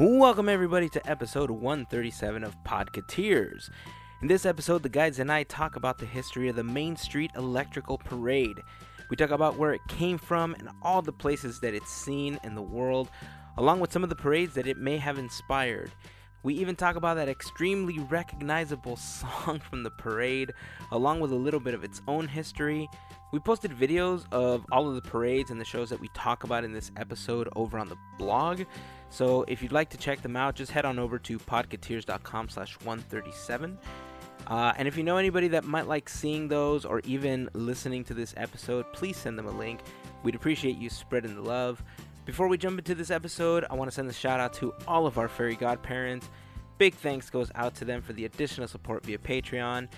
Welcome, everybody, to episode 137 of Podketeers. In this episode, the guides and I talk about the history of the Main Street Electrical Parade. We talk about where it came from and all the places that it's seen in the world, along with some of the parades that it may have inspired. We even talk about that extremely recognizable song from the parade, along with a little bit of its own history. We posted videos of all of the parades and the shows that we talk about in this episode over on the blog. So if you'd like to check them out, just head on over to podketeers.com slash 137. Uh, and if you know anybody that might like seeing those or even listening to this episode, please send them a link. We'd appreciate you spreading the love. Before we jump into this episode, I want to send a shout out to all of our fairy godparents. Big thanks goes out to them for the additional support via Patreon.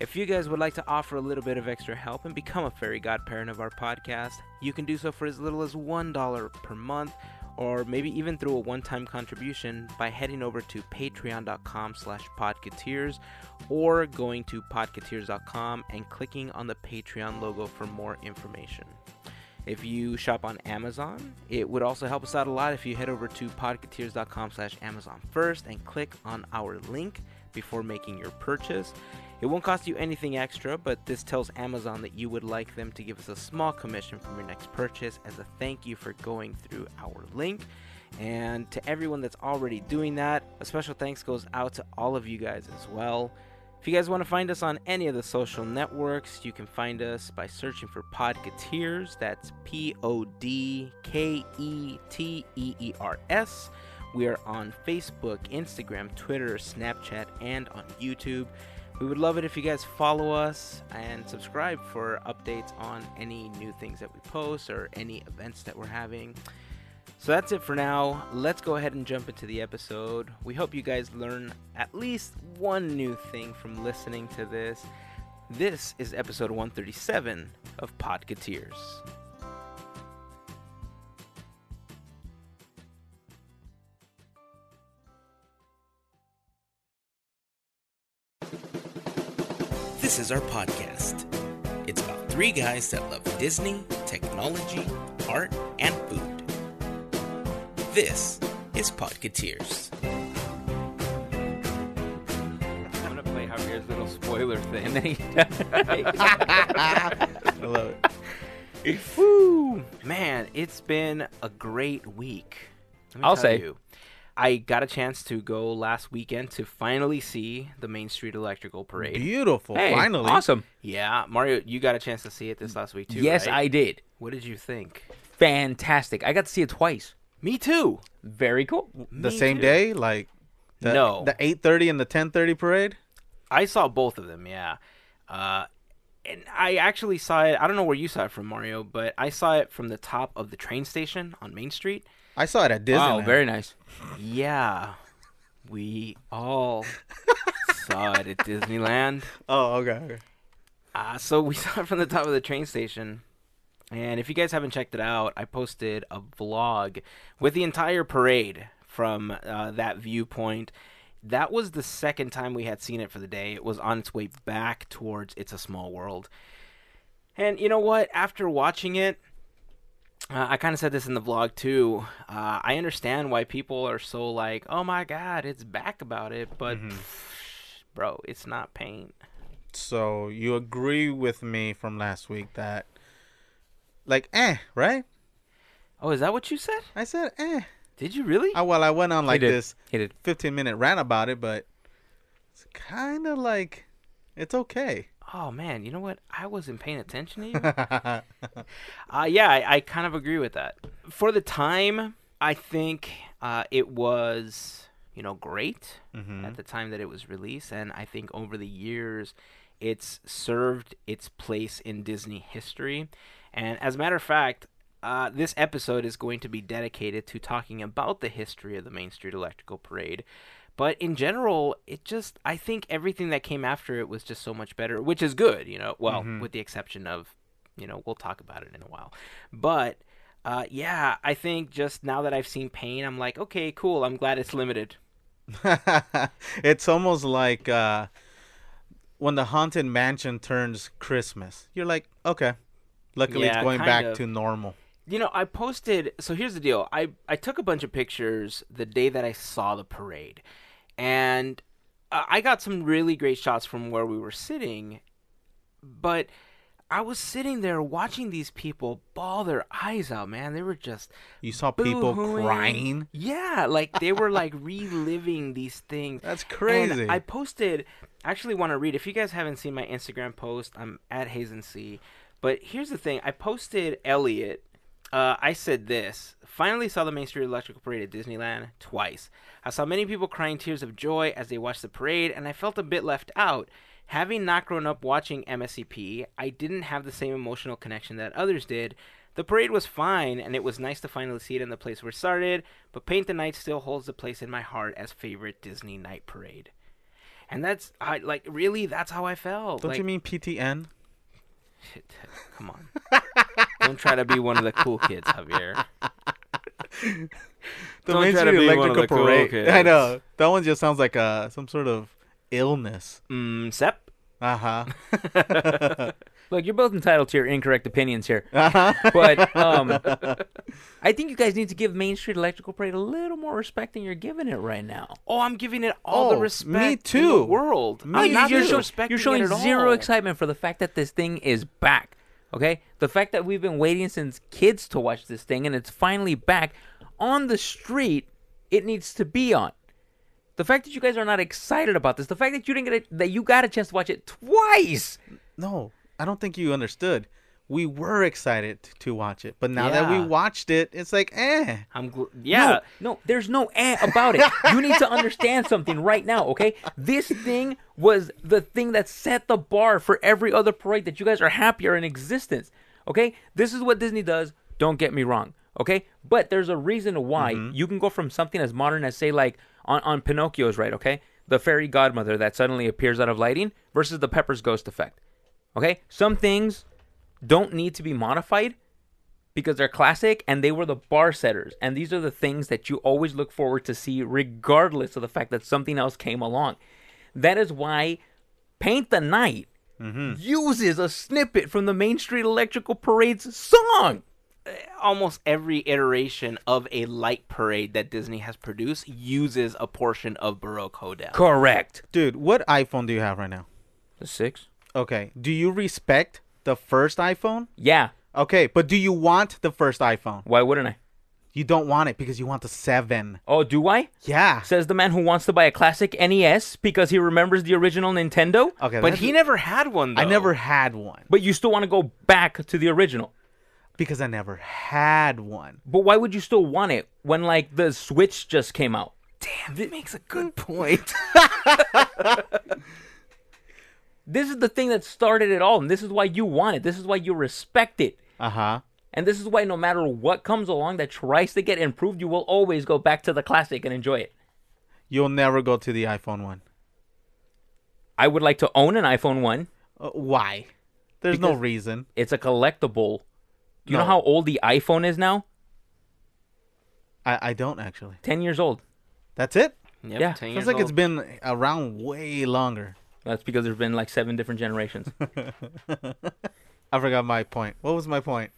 If you guys would like to offer a little bit of extra help and become a fairy godparent of our podcast, you can do so for as little as $1 per month or maybe even through a one-time contribution by heading over to patreon.com slash podketeers or going to podketeers.com and clicking on the patreon logo for more information if you shop on amazon it would also help us out a lot if you head over to podketeers.com slash amazon first and click on our link before making your purchase it won't cost you anything extra, but this tells Amazon that you would like them to give us a small commission from your next purchase as a thank you for going through our link. And to everyone that's already doing that, a special thanks goes out to all of you guys as well. If you guys want to find us on any of the social networks, you can find us by searching for Podketeers. That's P O D K E T E E R S. We are on Facebook, Instagram, Twitter, Snapchat, and on YouTube. We would love it if you guys follow us and subscribe for updates on any new things that we post or any events that we're having. So that's it for now. Let's go ahead and jump into the episode. We hope you guys learn at least one new thing from listening to this. This is episode 137 of Podketeers. This is our podcast. It's about three guys that love Disney, technology, art, and. This is Podketeers. I'm gonna play Javier's little spoiler thing. I love it. Woo! Man, it's been a great week. Let me I'll tell say. you. I got a chance to go last weekend to finally see the Main Street Electrical Parade. Beautiful. Hey, Finally. awesome. Yeah, Mario, you got a chance to see it this last week too. yes, right? I did. What did you think? Fantastic. I got to see it twice. Me too. Very cool. The Me same too. day, like the, No. the eight thirty and the ten thirty parade. I saw both of them. Yeah, uh, and I actually saw it. I don't know where you saw it from, Mario, but I saw it from the top of the train station on Main Street. I saw it at Disney. Wow, very nice. Yeah, we all saw it at Disneyland. Oh, okay. okay. Uh, so we saw it from the top of the train station. And if you guys haven't checked it out, I posted a vlog with the entire parade from uh, that viewpoint. That was the second time we had seen it for the day. It was on its way back towards It's a Small World. And you know what? After watching it, uh, I kind of said this in the vlog too. Uh, I understand why people are so like, oh my god, it's back about it. But, Mhm. bro, it's not paint. So you agree with me from last week that, like, eh, right? Oh, is that what you said? I said, eh. Did you really? I, well, I went on like this He did. fifteen minute rant about it, but it's kind of like it's okay. Oh man, you know what? I wasn't paying attention to you. uh, yeah, I, I kind of agree with that. For the time, I think uh, it was you know great Mhm. at the time that it was released, and I think over the years, it's served its place in Disney history. And as a matter of fact, uh, this episode is going to be dedicated to talking about the history of the Main Street Electrical Parade. But in general, it just, I think everything that came after it was just so much better, which is good, you know, well, Mhm. with the exception of, you know, we'll talk about it in a while. But, uh, yeah, I think just now that I've seen Pain, I'm like, okay, cool. I'm glad it's limited. it's almost like uh, when the haunted mansion turns Christmas. You're like, okay. Luckily, Yeah, it's going back of. to normal. You know, I posted. So here's the deal. I I took a bunch of pictures the day that I saw the parade, and uh, I got some really great shots from where we were sitting. But I was sitting there watching these people bawl their eyes out. Man, they were just You saw people boo-hooing. crying. Yeah, like they were like reliving these things. That's And crazy. I posted. I actually want to read. If you guys haven't seen my Instagram post, I'm at Hazen C. But here's the thing: I posted Elliot. Uh, I said this. Finally saw the Main Street Electrical Parade at Disneyland twice. I saw many people crying tears of joy as they watched the parade, and I felt a bit left out. Having not grown up watching MSEP, I didn't have the same emotional connection that others did. The parade was fine, and it was nice to finally see it in the place where it started, but Paint the Night still holds a place in my heart as favorite Disney night parade. And that's I like really that's how I felt. Don't like, you mean PTN? Come on. Don't try to be one of the cool kids, Javier. The Don't Main try to Street be one of Electrical the cool kids. I know. That one just sounds like uh some sort of illness. Mm, Sep? Uh huh. Look, you're both entitled to your incorrect opinions here, uh huh. but um, I think you guys need to give Main Street Electrical Parade a little more respect than you're giving it right now. Oh, I'm giving it all the Oh, respect me in too. the world. Me I'm not you're, too. show- disrespecting you're showing it at zero all. excitement for the fact that this thing is back. Okay, the fact that we've been waiting since kids to watch this thing and it's finally back on the street. It needs to be on. The fact that you guys are not excited about this, the fact that you didn't get it, that you got a chance to watch it twice. No, I don't think you understood. We were excited to watch it, but now that we watched it, it's like, eh. I'm gl- yeah. No, no, there's no eh about it. You need to understand something right now, okay? This thing was the thing that set the bar for every other parade that you guys are happy are in existence. Okay? This is what Disney does. Don't get me wrong. Okay? But there's a reason why you can go from something as modern as say like on, on Pinocchio's right, okay? The fairy godmother that suddenly appears out of lighting versus the Pepper's ghost effect. Okay? Some things don't need to be modified because they're classic and they were the bar setters. And these are the things that you always look forward to see, regardless of the fact that something else came along. That is why Paint the Night mm-hmm. uses a snippet from the Main Street Electrical Parade's song. Almost every iteration of a light parade that Disney has produced uses a portion of Baroque Hoedown. Correct. Dude, what iPhone do you have right now? The six? Okay. Do you respect the first iPhone? Yeah. Okay, but do you want the first iPhone? Why wouldn't I? You don't want it because you want the 7. Oh, do I? Yeah. Says the man who wants to buy a classic NES because he remembers the original Nintendo. Okay, But he never had one though. I never had one But you still want to go back to the original. because I never had one. But why would you still want it when like the Switch just came out? Damn, that makes a good point. This is the thing that started it all, and this is why you want it. This is why you respect it. Uh-huh. And this is why no matter what comes along that tries to get improved, you will always go back to the classic and enjoy it. You'll never go to the iPhone one. I would like to own an iPhone 1. Uh, why? There's no reason. It's a collectible. Do you know how old the iPhone is now? I, I don't actually. 10 years old. That's it? Yep, Yeah. 10 Feels years like it's old. been around way longer. That's because there's been like seven different generations. I forgot my point. What was my point?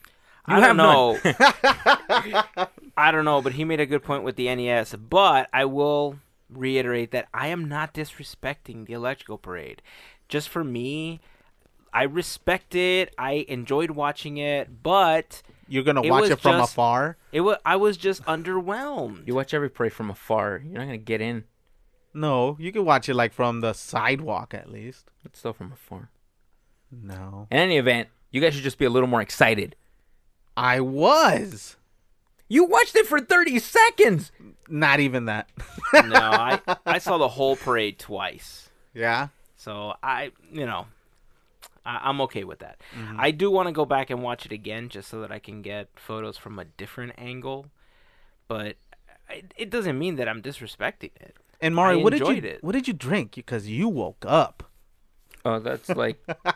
You I have don't know. I don't know, but he made a good point with the NES. But I will reiterate that I am not disrespecting the Electrical Parade. Just for me, I respect it. I enjoyed watching it, but You're gonna It watch was it from just- afar? it was I was just underwhelmed. you watch every parade from afar. You're not going to get in. No, you can watch it like from the sidewalk at least. It's still from afar. No. In any event, you guys should just be a little more excited. I was. You watched it for 30 seconds. Not even that. no, I I saw the whole parade twice. yeah. So I, you know, I, I'm okay with that. Mm-hmm. I do want to go back and watch it again just so that I can get photos from a different angle, but it, it doesn't mean that I'm disrespecting it. And Mari, I what did you it. what did you drink? Because you woke up. Oh, that's like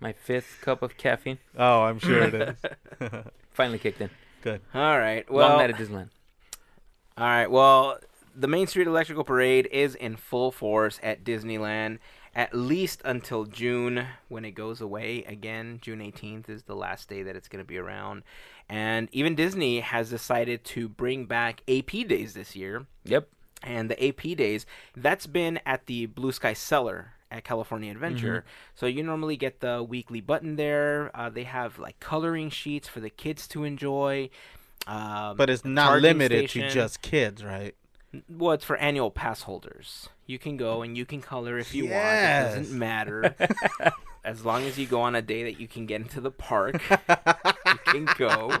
my fifth cup of caffeine. Oh, I'm sure it is. Finally kicked in. Good. All right. Well, Long Well, night at Disneyland. all right. Well, the Main Street Electrical Parade is in full force at Disneyland, at least until June when it goes away again. June 18th is the last day that it's going to be around. And even Disney has decided to bring back AP days this year. Yep. And the AP days, that's been at the Blue Sky Cellar at California Adventure. So you normally get the weekly button there. Uh, they have like coloring sheets for the kids to enjoy. Um, But it's not limited station. to just kids, right? Well, it's for annual pass holders. You can go and you can color if you want. It doesn't matter. as long as you go on a day that you can get into the park, you can go.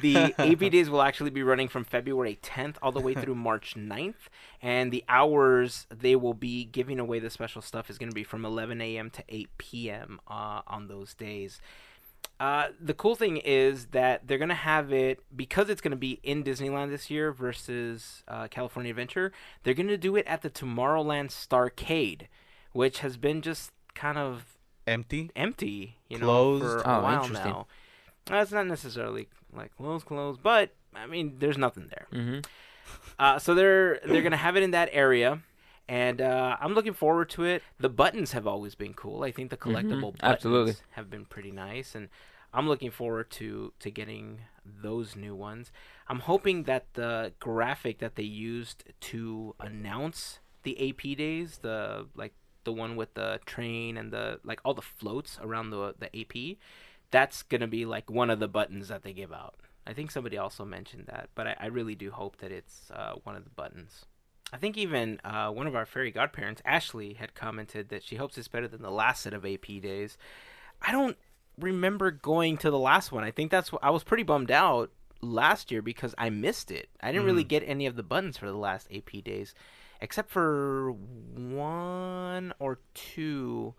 The AP days will actually be running from February 10th all the way through March 9th. And the hours they will be giving away the special stuff is going to be from 11 a.m. to 8 p.m. Uh, on those days. Uh, the cool thing is that they're gonna have it because it's gonna be in Disneyland this year versus uh, California Adventure. They're gonna do it at the Tomorrowland Starcade, which has been just kind of Empty. empty, you know, Closed? for a Oh, while now. That's not necessarily like closed, closed, but I mean, there's nothing there. Mm-hmm. Uh, so they're they're gonna have it in that area, and uh, I'm looking forward to it. The buttons have always been cool. I think the collectible Mm-hmm. absolutely. have been pretty nice, and I'm looking forward to to getting those new ones. I'm hoping that the graphic that they used to announce the AP days, the like the one with the train and the like all the floats around the the AP, that's gonna be like one of the buttons that they give out. I think somebody also mentioned that, but I, I really do hope that it's uh, one of the buttons. I think even uh, one of our fairy godparents, Ashley, had commented that she hopes it's better than the last set of AP days. I don't remember going to the last one. I think that's what I was pretty bummed out last year because I missed it. I didn't really get any of the buttons for the last AP days, except for one or two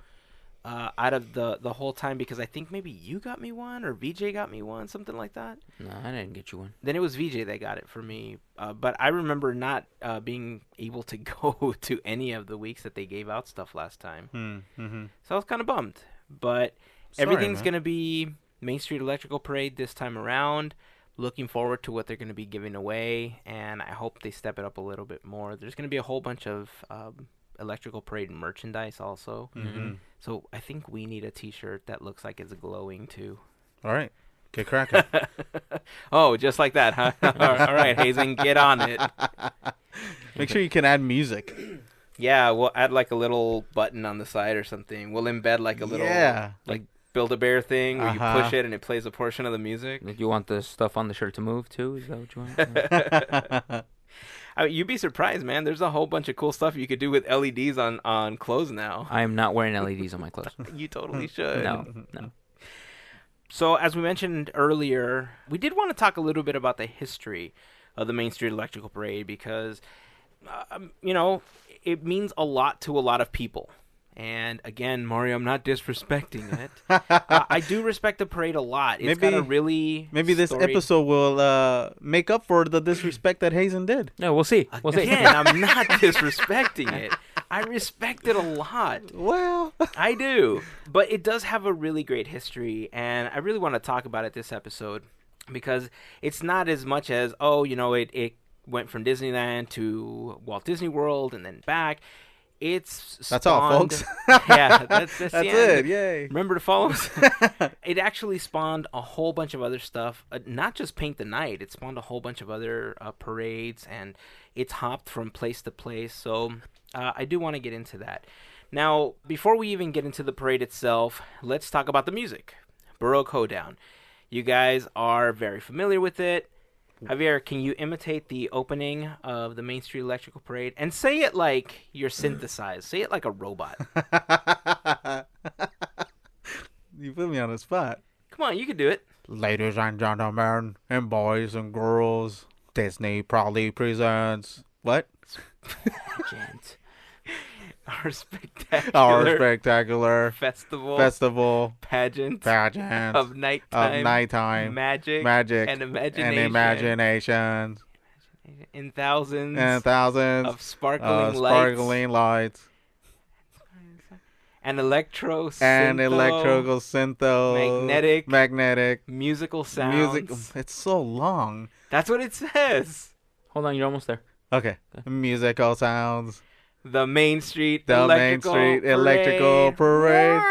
uh, out of the the whole time because I think maybe you got me one or VJ got me one, something like that. No, I didn't get you one. Then it was VJ that got it for me. Uh, but I remember not uh, being able to go to any of the weeks that they gave out stuff last time. Hmm. Mm-hmm. So I was kind of bummed. But Sorry, everything's man. going to be Main Street Electrical Parade this time around. Looking forward to what they're going to be giving away. And I hope they step it up a little bit more. There's going to be a whole bunch of um, Electrical Parade merchandise also. Mm-hmm. So I think we need a t shirt that looks like it's glowing too. All right. Get cracking. oh, just like that, huh? All right, Hazen, get on it. Make sure you can add music. Yeah, we'll add like a little button on the side or something. We'll embed like a little Yeah. like build a bear thing where Uh-huh. you push it and it plays a portion of the music. Did you want the stuff on the shirt to move too? Is that what you want? Yeah. I mean, you'd be surprised, man. There's a whole bunch of cool stuff you could do with LEDs on on clothes now. I am not wearing LEDs on my clothes. You totally should. No, no. So, as we mentioned earlier, we did want to talk a little bit about the history of the Main Street Electrical Parade because, um, you know, it means a lot to a lot of people. And again, Mario, I'm not disrespecting it. uh, I do respect the parade a lot. It's got a Maybe- really Maybe this storied- episode will uh, make up for the disrespect that Hazen did. No, we'll see. We'll see. Again, I'm not disrespecting it. I respect it a lot. Well, I do. But it does have a really great history, and I really want to talk about it this episode because it's not as much as, oh, you know, it, it went from Disneyland to Walt Disney World and then back. It's That's all, folks. yeah, that's, that's, that's it. Yay. Remember to follow us. it actually spawned a whole bunch of other stuff. Uh, not just Paint the Night. It spawned a whole bunch of other uh, parades, and it's hopped from place to place. So uh, I do want to get into that. Now, before we even get into the parade itself, let's talk about the music. Baroque Hoedown. You guys are very familiar with it. Javier, can you imitate the opening of the Main Street Electrical Parade and say it like you're synthesized? Say it like a robot. you put me on the spot. Come on, you can do it. Ladies and gentlemen, and boys and girls, Disney proudly presents what? Gent. Our spectacular Our spectacular festival festival pageant pageant of nighttime, of nighttime magic, magic and imagination, and imagination in thousands and thousands of sparkling of lights sparkling lights and electro and syntho, electrical syntho magnetic, magnetic musical sounds. music. It's so long. That's what it says. Hold on, you're almost there. Okay, musical sounds. The Main Street The Main Electrical Street Electrical Parade.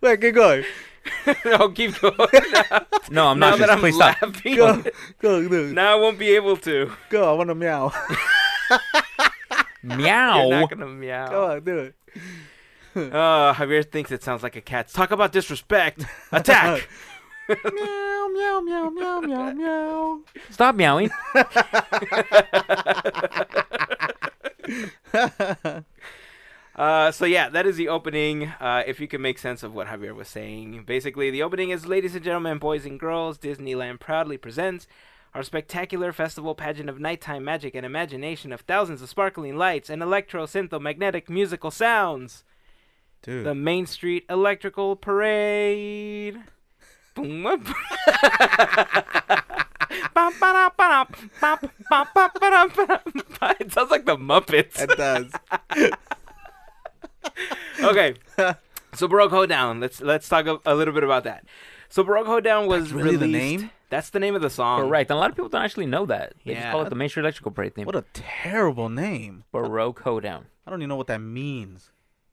Wait, keep going. I'll keep going. No, I'm now not. that I'm Please stop. laughing, Go, go, dude. now I won't be able to. Go. I want to meow. Meow. You're not gonna meow. Go on, do it. Uh, Javier thinks it sounds like a cat. Talk about disrespect. Attack. meow, meow, meow, meow, meow, meow. Stop meowing. Uh, so yeah, that is the opening. Uh, if you can make sense of what Javier was saying, basically the opening is, ladies and gentlemen, boys and girls, Disneyland proudly presents our spectacular festival pageant of nighttime magic and imagination of thousands of sparkling lights and electro syntho magnetic musical sounds. Dude. The Main Street Electrical Parade. Boom, whoop. Bum, ba-da, ba-da, bum, bum, ba, ba-da, ba-da. It sounds like the Muppets. it does. okay. So Baroque Hoedown. Let's let's talk a, a little bit about that. So Baroque Hoedown was That's really the name? That's the name of the song. Correct. And a lot of people don't actually know that. They just Yeah. call it the Main Street Electrical Parade theme. What a terrible name. Baroque hoedown. I don't even know what that means.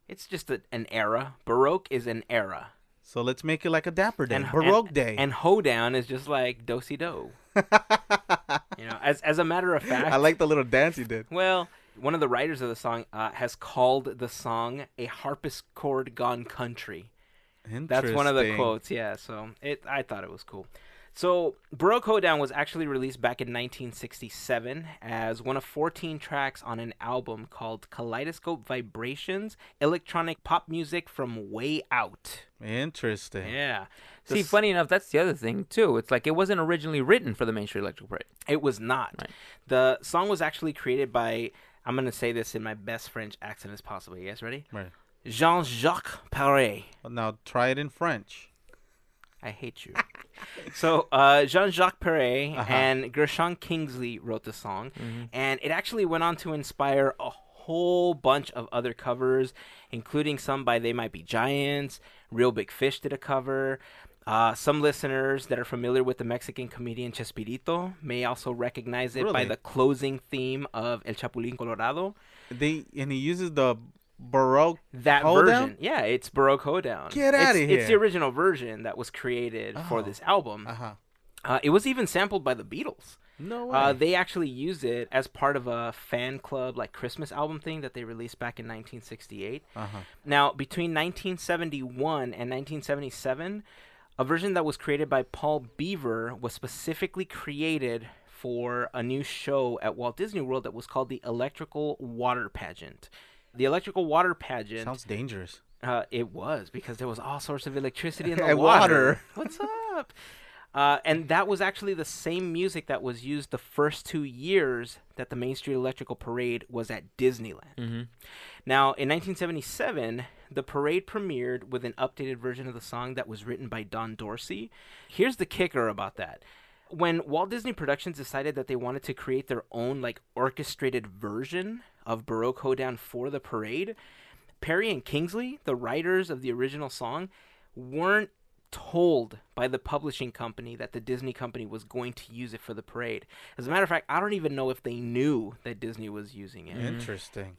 It's just a, an era. Baroque is an era. So let's make it like a Dapper Day, And Baroque and, Day. And Hoedown is just like do si do. You know, as as a matter of fact, I like the little dance you did. Well, one of the writers of the song uh, has called the song a harpsichord gone country. That's one of the quotes. Yeah, so it I thought it was cool. So Baroque Hoedown was actually released back in 1967 as one of 14 tracks on an album called Kaleidoscope Vibrations: Electronic Pop Music from Way Out. Interesting. Yeah. See, This- funny enough, that's the other thing too. It's like it wasn't originally written for the Main Street Electrical Parade. It was not. Right. The song was actually created by I'm going to say this in my best French accent as possible. You guys ready? Right. Jean-Jacques Perrey. Well, now try it in French. I hate you. so uh, Jean-Jacques Perrey Uh-huh. and Gershon Kingsley wrote the song, and it actually went on to inspire a whole bunch of other covers, including some by They Might Be Giants. Real Big Fish did a cover. Uh, some listeners that are familiar with the Mexican comedian Chespirito may also recognize it by the closing theme of El Chapulín Colorado. They and he uses the Baroque. That Hoedown? version, yeah, it's Baroque Hoedown. Get It's- outta It's the original version that was created for Oh. this album. Uh huh. Uh, it was even sampled by the Beatles. No way. Uh, they actually used it as part of a fan club like Christmas album thing that they released back in 1968. uh huh. Now, between 1971 and 1977, a version that was created by Paul Beaver was specifically created for a new show at Walt Disney World that was called the Electrical Water Pageant. The Electrical Water Pageant Sounds dangerous. uh, it was because there was all sorts of electricity in the water. water. What's up? Uh, and that was actually the same music that was used the first two years that the Main Street Electrical Parade was at Disneyland. Mm-hmm. Now, in 1977, the parade premiered with an updated version of the song that was written by Don Dorsey. Here's the kicker about that. When Walt Disney Productions decided that they wanted to create their own like orchestrated version of Baroque Hoedown for the parade, Perrey and Kingsley, the writers of the original song, weren't told by the publishing company that the Disney company was going to use it for the parade. As a matter of fact, I don't even know if they knew that Disney was using it Interesting.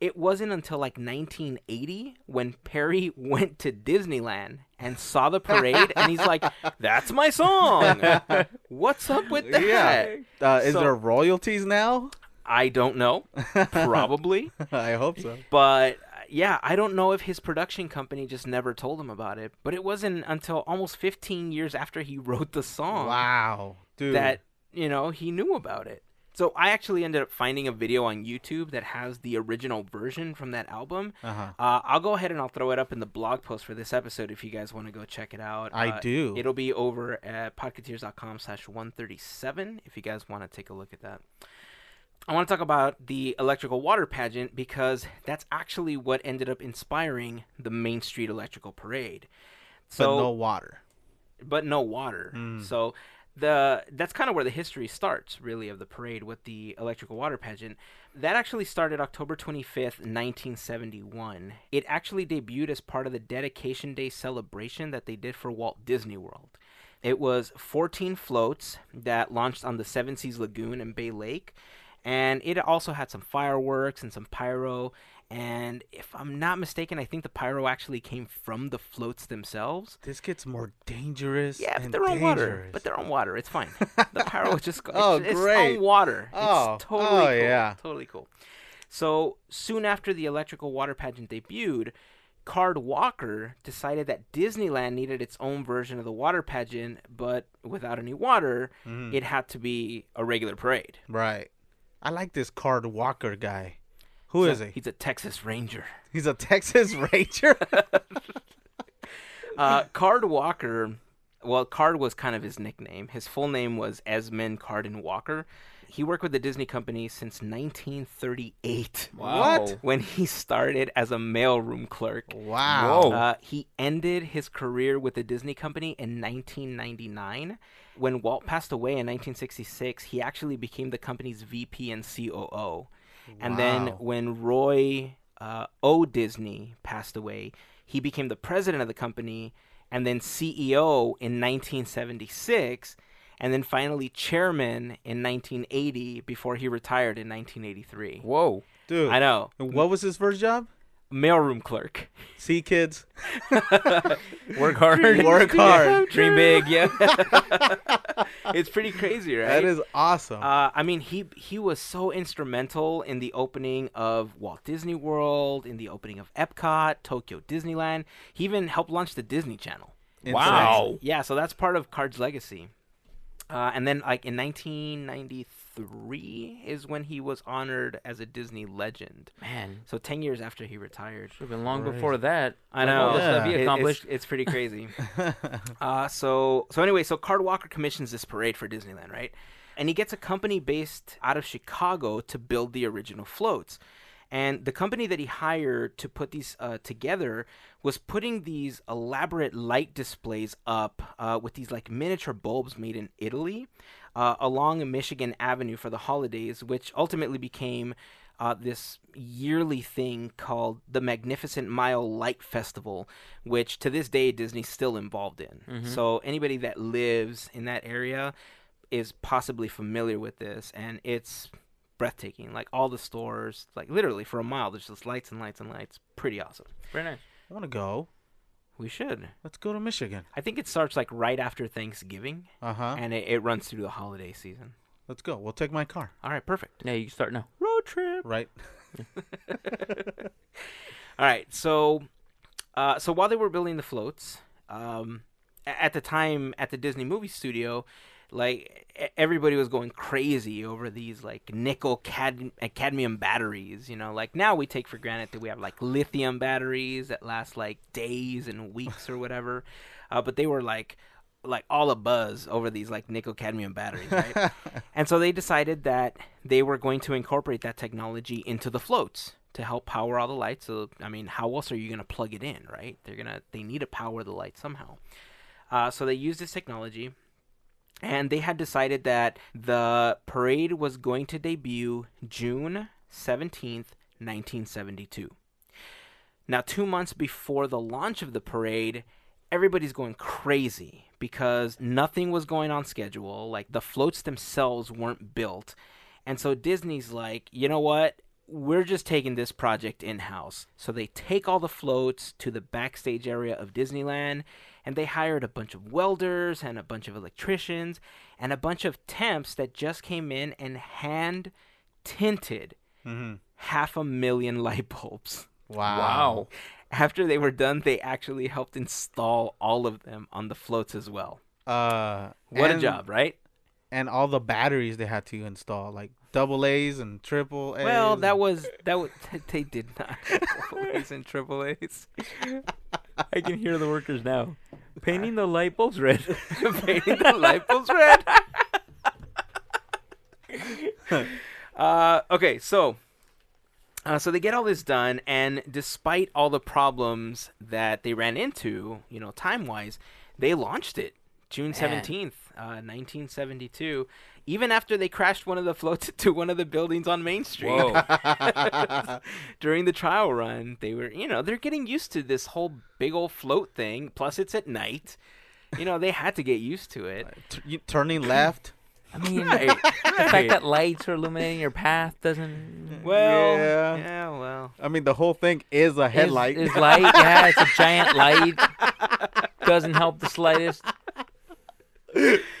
it wasn't until like 1980 when Perrey went to Disneyland and saw the parade, and he's like, "That's my song. What's up with that?" Yeah. Uh, is So- there royalties now? I don't know, probably, I hope so. but yeah, I don't know if his production company just never told him about it. But it wasn't until almost 15 years after he wrote the song Wow, dude. that you know he knew about it. So I actually ended up finding a video on YouTube that has the original version from that album. Uh-huh. Uh, I'll go ahead and I'll throw it up in the blog post for this episode if you guys want to go check it out. I Uh, do. It'll be over at podketeers.com slash 137 if you guys want to take a look at that. I want to talk about the electrical water pageant because that's actually what ended up inspiring the Main Street Electrical Parade. but So, no water. but no water. Mm. So the that's kind of where the history starts, really, of the parade with the electrical water pageant. That actually started October 25th, 1971. It actually debuted as part of the Dedication Day celebration that they did for Walt Disney World. It was 14 floats that launched on the Seven Seas Lagoon and Bay Lake, and it also had some fireworks and some pyro. And if I'm not mistaken, I think the pyro actually came from the floats themselves. This gets more dangerous. Yeah, but and they're on water. But they're on water. It's fine. the pyro just. Oh, it's, great. It's on water. Oh, it's totally oh, cool. yeah. Totally cool. So soon after the electrical water pageant debuted, Card Walker decided that Disneyland needed its own version of the water pageant, but without any water, Mhm. it had to be a regular parade. right. I like this Card Walker guy. Who So is he? He's a Texas Ranger. He's a Texas Ranger. Uh, Card Walker, well, Card was kind of his nickname. His full name was Esmond Cardon Walker. He worked with the Disney Company since 1938. What? When he started as a mailroom clerk. wow. Whoa. Uh, he ended his career with the Disney Company in 1999. When Walt passed away in 1966, he actually became the company's VP and COO. And then when Roy uh, O. Disney passed away, he became the president of the company and then CEO in 1976. And then finally chairman in 1980 before he retired in 1983. Whoa. Dude. I know. What was his first job? Mailroom clerk. See, kids. Work hard. Work hard. Dream big. Yeah. it's pretty crazy, right? That is awesome. Uh, I mean, he he was so instrumental in the opening of Walt Disney World, in the opening of Epcot, Tokyo Disneyland. He even helped launch the Disney Channel. wow. Yeah, so that's part of Card's legacy. Uh, and then, like in 1993, is when he was honored as a Disney legend. Man. So 10 years after he retired. Should have been long Right. before that. I know. All the stuff Yeah. It- accomplished. It's, it's pretty crazy. uh, so so anyway, so Card Walker commissions this parade for Disneyland, right? And he gets a company based out of Chicago to build the original floats. And the company that he hired to put these uh, together was putting these elaborate light displays up uh, with these like miniature bulbs made in Italy uh, along Michigan Avenue for the holidays, which ultimately became uh, this yearly thing called the Magnificent Mile Light Festival, which to this day Disney's still involved in. So anybody that lives in that area is possibly familiar with this, and it's breathtaking. Like all the stores, like literally for a mile, there's just lights and lights and lights. Pretty awesome. Very nice. I want to go. We should. Let's go to Michigan. I think it starts like right after Thanksgiving, Uh huh. and it, it runs through the holiday season. Let's go. We'll take my car. All right, perfect. Yeah, you can start now. Road trip. Right. All right, so uh, so while they were building the floats, um, at the time at the Disney movie studio, like everybody was going crazy over these like nickel cad- cadmium batteries. You know, like now we take for granted that we have like lithium batteries that last like days and weeks or whatever, uh, but they were like like all a buzz over these like nickel cadmium batteries, right? and so they decided that they were going to incorporate that technology into the floats to help power all the lights. So I mean, how else are you going to plug it in, right? They're gonna they need to power the light somehow. Uh, so they used this technology, and they had decided that the parade was going to debut June seventeenth, nineteen seventy two. Now, two months before the launch of the parade, everybody's going crazy because nothing was going on schedule. Like the floats themselves weren't built. And so Disney's like, you know what? We're just taking this project in house. So they take all the floats to the backstage area of Disneyland and they hired a bunch of welders and a bunch of electricians and a bunch of temps that just came in and hand tinted Mm-hmm. half a million light bulbs. Wow. Wow. After they were done, they actually helped install all of them on the floats as well. Uh, What a job, right? And all the batteries they had to install, like double A's and triple A's. Well, that was that was they did not have double A's and triple A's. I can hear the workers now. Painting the light bulbs red. Painting the light bulbs red. uh, okay, so uh, so they get all this done, and despite all the problems that they ran into, you know, time wise, they launched it June seventeenth, uh, nineteen seventy-two. Even after they crashed one of the floats to one of the buildings on Main Street Whoa. during the trial run, they were, you know, they're getting used to this whole big old float thing. Plus, it's at night. You know, they had to get used to it. T- you- turning left. I mean, Right, the right. fact that lights are illuminating your path doesn't. Well, Yeah. yeah, well. I mean, the whole thing is a headlight. Is, is light? Yeah, it's a giant light. Doesn't help the slightest.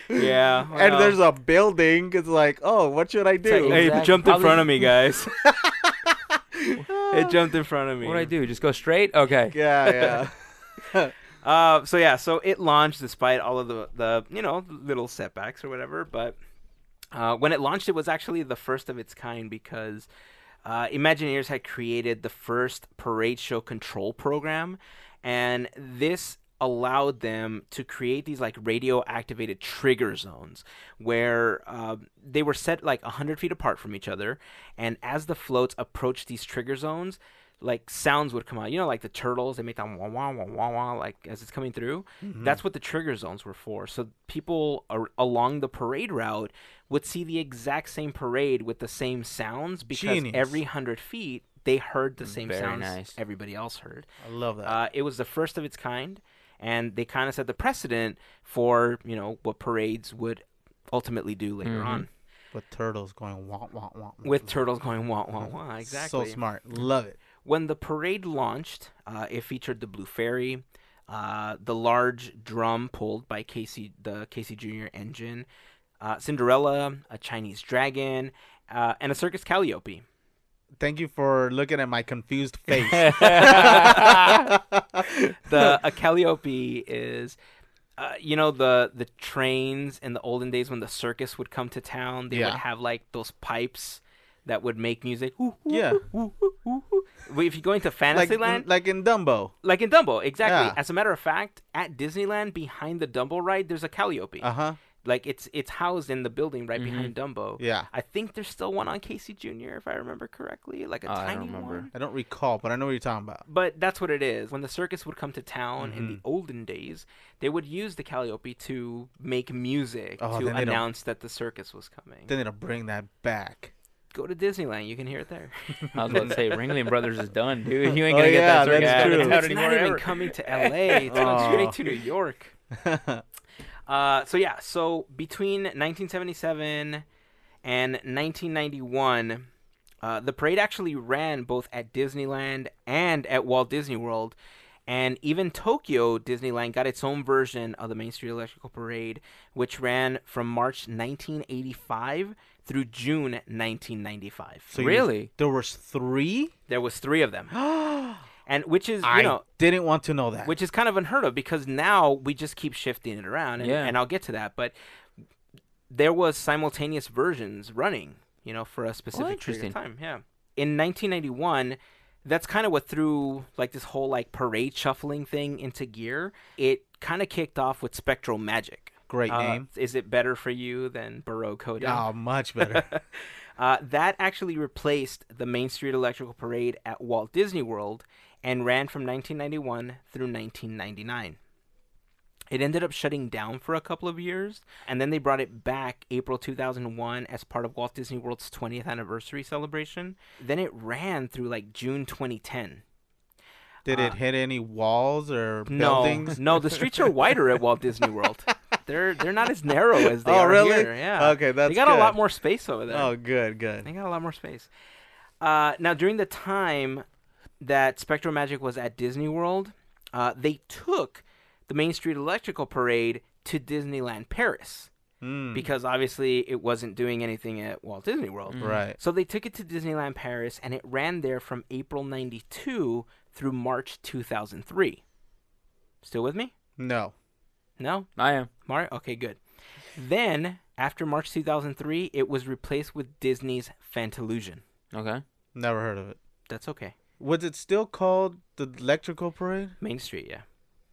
Yeah. and there's a building. It's like, oh, what should I do? like- Hey, it Exactly. jumped in front of me, guys. it jumped in front of me. What do I do? Just go straight? Okay. yeah, yeah. Uh, so yeah, so it launched despite all of the the you know little setbacks or whatever. But uh, when it launched, it was actually the first of its kind because uh, Imagineers had created the first parade show control program, and this allowed them to create these like radio activated trigger zones where uh, they were set like 100 feet apart from each other. And as the floats approached these trigger zones like sounds would come out. You know like the turtles they make that wah wah wah wah wah like as it's coming through? That's what the trigger zones were for. So people ar- along the parade route would see the exact same parade with the same sounds because Genius. every 100 feet they heard the same Very sounds nice. everybody else heard. I love that. uh, it was the first of its kind, and they kind of set the precedent for you know what parades would ultimately do later Mhm. on With turtles going wah wah wah. with turtles going wah wah wah. Exactly. So smart. Love it. When the parade launched, uh, it featured the Blue Fairy, uh, the large drum pulled by Casey, the Casey Jr. engine, uh, Cinderella, a Chinese dragon, uh, and a circus Calliope. Thank you for looking at my confused face. the a Calliope is uh, you know the the trains in the olden days when the circus would come to town they Yeah. would have like those pipes that would make music Ooh, ooh, Yeah. ooh, if you go into like, Fantasyland like in Dumbo. like in Dumbo exactly Yeah. as a matter of fact at Disneyland behind the Dumbo ride there's a Calliope Uh huh. Like it's it's housed in the building right Mhm. behind Dumbo Yeah. I think there's still one on Casey Jr. if I remember correctly like a Oh, I don't tiny remember. one I don't recall, but I know what you're talking about. but that's what it is. When the circus would come to town in Mm-hmm. the olden days, they would use the Calliope to make music Oh, to then they don't- announce that the circus was coming. Then they'll bring that back. Go to Disneyland, you can hear it there. I was about to say, Ringling Brothers is done, dude. You ain't Oh, gonna get yeah, that circus that's true. of it's not even ever. coming to LA. It's going Oh. straight to New York. Uh, so yeah, so between 1977 and 1991, uh, the parade actually ran both at Disneyland and at Walt Disney World, and even Tokyo Disneyland got its own version of the Main Street Electrical Parade, which ran from March 1985 through June 1995. So you- Really? there was three. there was three of them, and which is you I know didn't want to know that. which is kind of unheard of because now we just keep shifting it around and, Yeah. and i'll get to that but there was simultaneous versions running you know for a specific period of time yeah in 1991 that's kind of what threw like this whole like parade shuffling thing into gear it kind of kicked off with SpectroMagic Great Uh, name. is it better for you than Baroque Hoedown Oh, much better. uh, that actually replaced the Main Street Electrical Parade at Walt Disney World and ran from 1991 through 1999. It ended up shutting down for a couple of years, and then they brought it back April 2001 as part of Walt Disney World's 20th anniversary celebration. Then it ran through like June 2010. Did it Uh, hit any walls or No, buildings? no, the streets are wider at Walt Disney World. They're they're not as narrow as they Oh, are really? here. Yeah. Okay, that's they got a lot more space over there. Oh, good, good. They got a lot more space. Uh, now, during the time that SpectroMagic was at Disney World, uh, they took the Main Street Electrical Parade to Disneyland Paris Mm, because obviously it wasn't doing anything at Walt Disney World. right. So they took it to Disneyland Paris and it ran there from April 92 through March 2003. Still with me? No. No? I am. Mario? Okay, good. Then, after March 2003, it was replaced with Disney's Fantillusion. Okay. Never heard of it. That's okay. Was it still called the Electrical Parade? Main Street, yeah.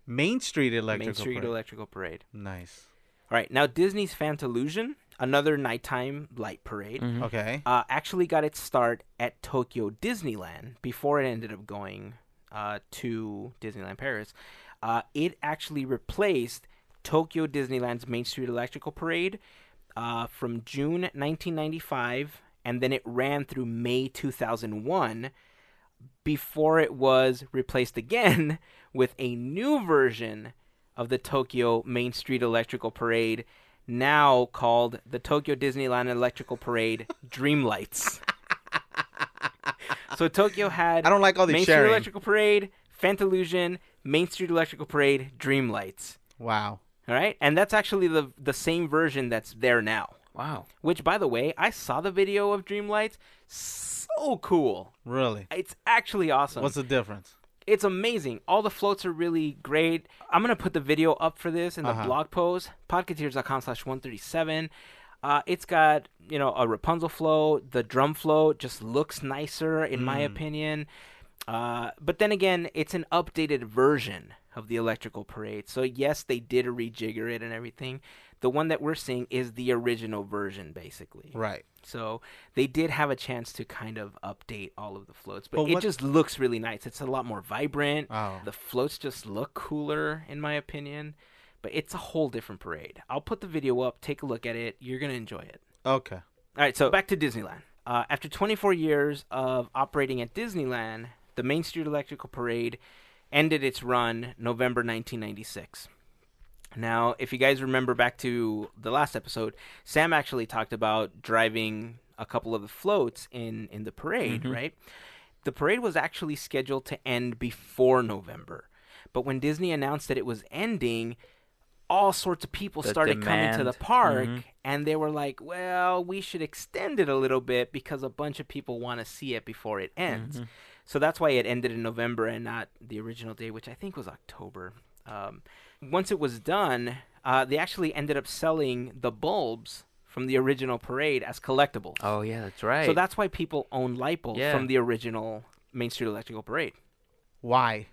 Main Street Electrical Main Street Parade. Electrical Parade. nice. All right, now Disney's Fantillusion, another nighttime light parade, Mhm. Okay. uh, actually got its start at Tokyo Disneyland before it ended up going uh, to Disneyland Paris. Uh, it actually replaced Tokyo Disneyland's Main Street Electrical Parade uh, from June 1995, and then it ran through May 2001 before it was replaced again with a new version of the Tokyo Main Street Electrical Parade, now called the Tokyo Disneyland Electrical Parade Dreamlights. so Tokyo had I don't like all these Main Street. Electrical Parade, Fantillusion, Main Street Electrical Parade, Dreamlights. Wow. All right, and that's actually the the same version that's there now. Wow. Which, by the way, I saw the video of Dreamlights. So cool! Really? It's actually awesome. What's the difference? it's amazing. All the floats are really great. I'm gonna put the video up for this in the Uh-huh. blog post, podketeers.com slash 137. Uh, it's got, you know, a Rapunzel float. The drum float just looks nicer, in my Mm. opinion. Uh, but then again, it's an updated version of the electrical parade. So yes, they did rejigger it and everything. The one that we're seeing is the original version, basically. Right. So they did have a chance to kind of update all of the floats, but, But it just looks really nice. It's a lot more vibrant. Oh. The floats just look cooler, in my opinion. But it's a whole different parade. I'll put the video up. Take a look at it. You're gonna enjoy it. Okay. All right, so back to Disneyland. Uh, after 24 years of operating at Disneyland, the Main Street Electrical Parade ended its run November 1996. Now, if you guys remember back to the last episode, Sam actually talked about driving a couple of the floats in, in the parade, right? The parade was actually scheduled to end before November. But when Disney announced that it was ending, all sorts of people The started coming to the demand. park Mhm. and they were like, well, we should extend it a little bit because a bunch of people want to see it before it ends. Mm-hmm. So that's why it ended in November and not the original day, which I think was October. Um, once it was done, uh, they actually ended up selling the bulbs from the original parade as collectibles. Oh yeah, that's right. So that's why people own light bulbs Yeah. from the original Main Street Electrical Parade. Why?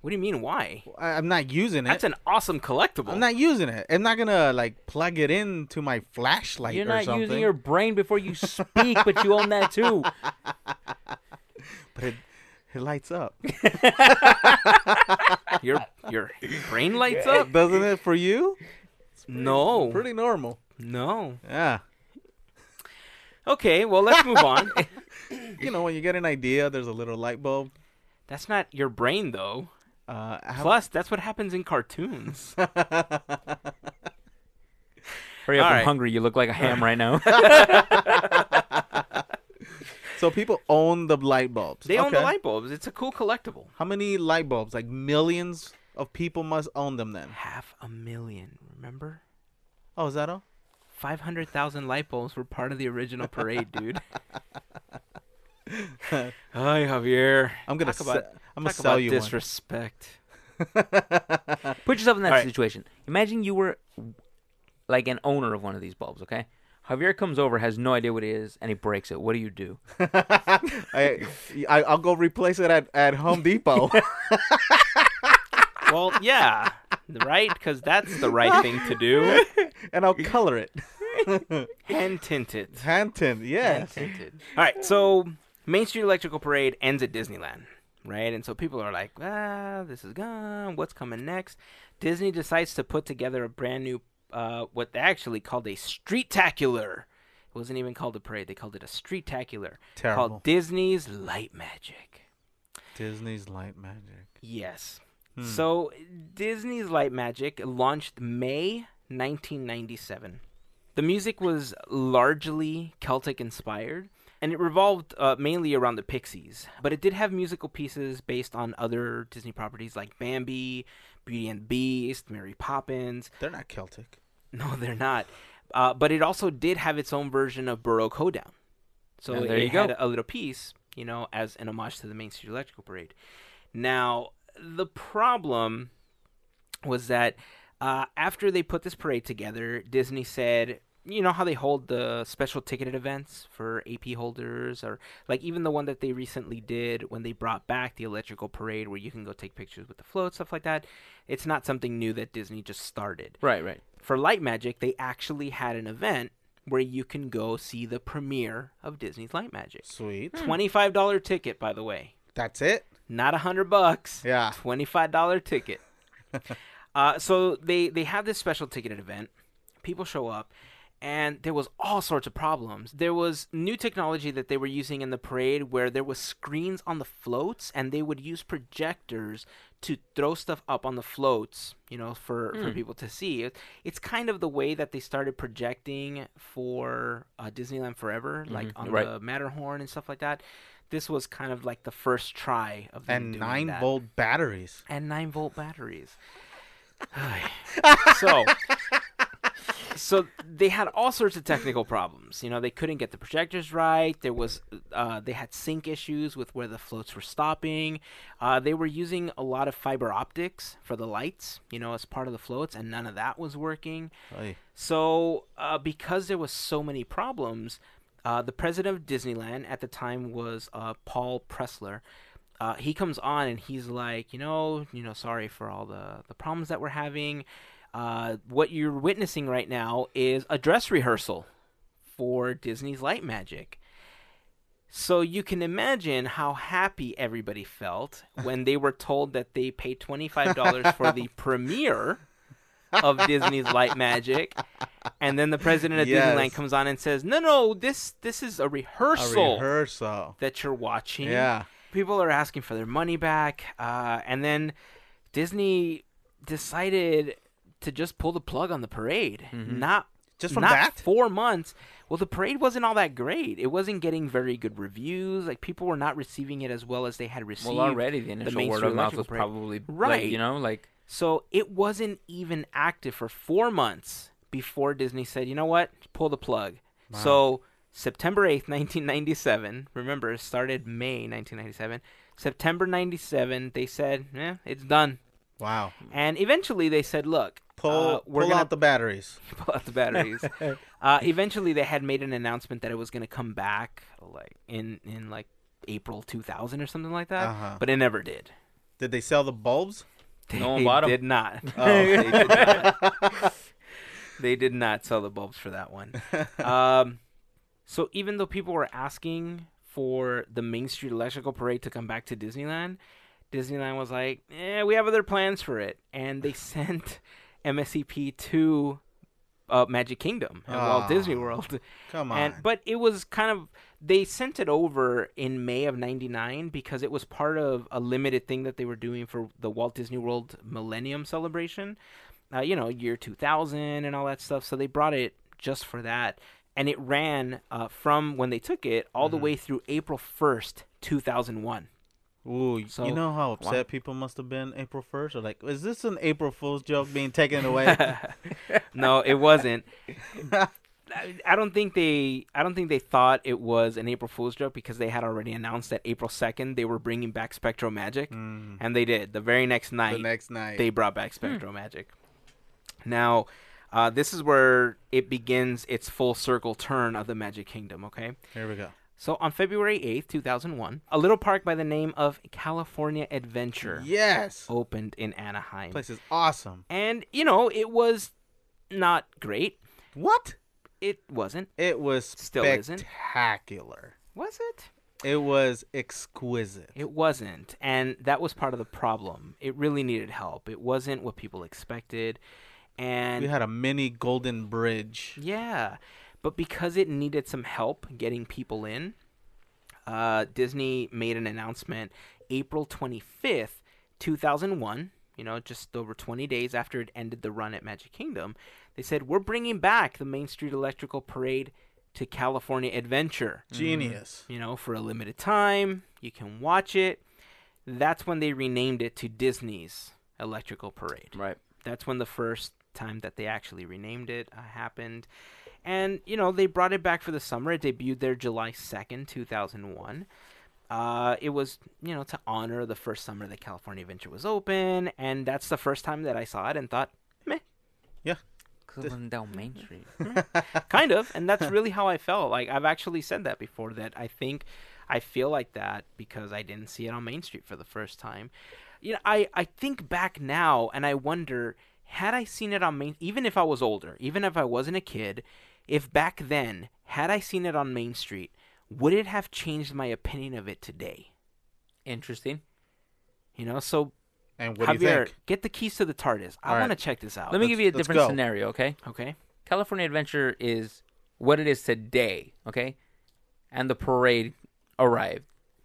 What do you mean, why? I, I'm not using it. That's an awesome collectible. I'm not using it. I'm not gonna like plug it into my flashlight You're or not something. using your brain before you speak, but you own that too. But it, it lights up, Your your brain lights up? doesn't it? For you, No. pretty normal. No. Yeah. Okay, well let's move on. You know, when you get an idea, there's a little light bulb. That's not your brain though. Uh, how- Plus, that's what happens in cartoons. Hurry up! All I'm right. hungry. You look like a ham right now. So people own the light bulbs. They own the Okay. light bulbs. It's a cool collectible. How many light bulbs? Like millions of people must own them then. Half a million, remember? Oh, is that all? 500,000 light bulbs were part of the original parade, dude. Hi, Javier. I'm gonna talk about, I'm gonna talk sell about you disrespect. Put yourself in that All right. situation. Imagine you were like an owner of one of these bulbs. Okay, Javier comes over, has no idea what it is, and he breaks it. What do you do? I, I I'll go replace it at, at Home Depot. Well, yeah, right? Because that's the right thing to do. and I'll color it. Hand tinted. Hand tint, yes. Hand tinted. All right, so Main Street Electrical Parade ends at Disneyland, right? And so people are like, ah, this is gone. What's coming next? Disney decides to put together a brand new, uh, what they actually called a street-tacular. It wasn't even called a parade. They called it a street-tacular. Terrible. Called Disney's Light Magic. Disney's light magic. Yes. Hmm. So Disney's Light Magic launched May 1997. The music was largely Celtic inspired, and it revolved uh, mainly around the Pixies. But it did have musical pieces based on other Disney properties like Bambi, Beauty and the Beast, Mary Poppins. They're not Celtic. No, they're not. Uh, but it also did have its own version of Baroque Hoedown. So Yeah, there it you go. had a little piece, you know, as an homage to the Main Street Electrical Parade. Now, the problem was that uh, after they put this parade together, Disney said, you know how they hold the special ticketed events for AP holders, or like even the one that they recently did when they brought back the electrical parade, where you can go take pictures with the float, stuff like that. It's not something new that Disney just started Right, right. for Light Magic, they actually had an event where you can go see the premiere of Disney's Light Magic. Sweet. Twenty-five dollar ticket, by the way, That's it. not a hundred bucks. Yeah. Twenty-five dollar ticket. Uh, so they they have this special ticketed event. People show up, and there was all sorts of problems. There was new technology that they were using in the parade where there was screens on the floats, and they would use projectors to throw stuff up on the floats, you know, for for Hmm. people to see. It, it's kind of the way that they started projecting for uh, Disneyland Forever, like Mhm, on right. the Matterhorn and stuff like that. This was kind of like the first try of them And doing nine that volt batteries. and nine volt batteries. so, so they had all sorts of technical problems. You know, they couldn't get the projectors right. There was, uh, they had sync issues with where the floats were stopping. Uh, they were using a lot of fiber optics for the lights. You know, as part of the floats, and none of that was working. Ay. So, uh, because there was so many problems, uh, the president of Disneyland at the time was uh, Paul Pressler. Uh, he comes on and he's like, you know, you know, sorry for all the the problems that we're having. Uh, what you're witnessing right now is a dress rehearsal for Disney's Light Magic. So you can imagine how happy everybody felt when they were told that they paid twenty five dollars for the premiere of Disney's Light Magic, and then the president of Yes. Disneyland comes on and says, "No, no, this this is a A rehearsal rehearsal. that you're watching." Yeah. People are asking for their money back, uh, and then Disney decided to just pull the plug on the parade. Not Just from not that? four months. Well, the parade wasn't all that great. It wasn't getting very good reviews. Like people were not receiving it as well as they had received. Well, already the initial Main word of mouth was Parade. probably Right. Like, you know, like So it wasn't even active for four months before Disney said, you know what, pull the plug. So September 8th, 1997, remember, it started May 1997. September 97, they said, eh, it's done. Wow. And eventually they said, look, Pull uh, we're pull gonna out the batteries. pull out the batteries. uh, eventually they had made an announcement that it was going to come back like in, in like April 2000 or something like that, Uh-huh. but it never did. Did they sell the bulbs? No one They bought 'em. did not. Oh. they did not. They did not sell the bulbs for that one. Um, so even though people were asking for the Main Street Electrical Parade to come back to Disneyland, Disneyland was like, "Eh, we have other plans for it," and they sent MSEP to uh, Magic Kingdom at Walt Ah. Disney World. Come on. And but it was kind of they sent it over in May of '99 because it was part of a limited thing that they were doing for the Walt Disney World Millennium Celebration. Uh, you know, year 2000 and all that stuff. So they brought it just for that, and it ran uh, from when they took it all the way through April 1st, 2001. Ooh, So- you know how upset people must have been April 1st? Or like, is this an April Fool's joke being taken away? no, it wasn't. I- I don't think they. I don't think they thought it was an April Fool's joke because they had already announced that April second they were bringing back SpectroMagic, Mm, and they did. The very next night the next night. they brought back SpectroMagic. Now, uh, this is where it begins its full circle turn of the Magic Kingdom. Okay, Here we go. So on February eighth, two thousand one, a little park by the name of California Adventure Yes. opened in Anaheim, place is awesome. and you know it was not great. What? It wasn't. It was Still isn't. spectacular. Was it? It was exquisite. It wasn't. And that was part of the problem. It really needed help. It wasn't what people expected. And we had a mini golden bridge. yeah, but because it needed some help getting people in, uh, Disney made an announcement April 25th, 2001, you know, just over 20 days after it ended the run at Magic Kingdom. They said, We're bringing back the Main Street Electrical Parade to California Adventure. Genius. you know, for a limited time. You can watch it. That's when they renamed it to Disney's Electrical Parade. right. That's when the first time that they actually renamed it uh, happened. And, you know, they brought it back for the summer. It debuted there July 2nd, 2001. Uh, it was, you know, to honor the first summer that California Adventure was open. And that's the first time that I saw it and thought, meh, Going down Main Street. kind of and that's really how i felt like i've actually said that before that i think i feel like that because i didn't see it on main street for the first time you know i i think back now and i wonder had i seen it on main even if i was older even if i wasn't a kid if back then had i seen it on main street would it have changed my opinion of it today Interesting. you know so And what do you think? get the keys to the TARDIS. I All right. want to check this out. Let me let's- give you a different go. scenario, okay? okay. California Adventure is what it is today, okay? And the parade arrived,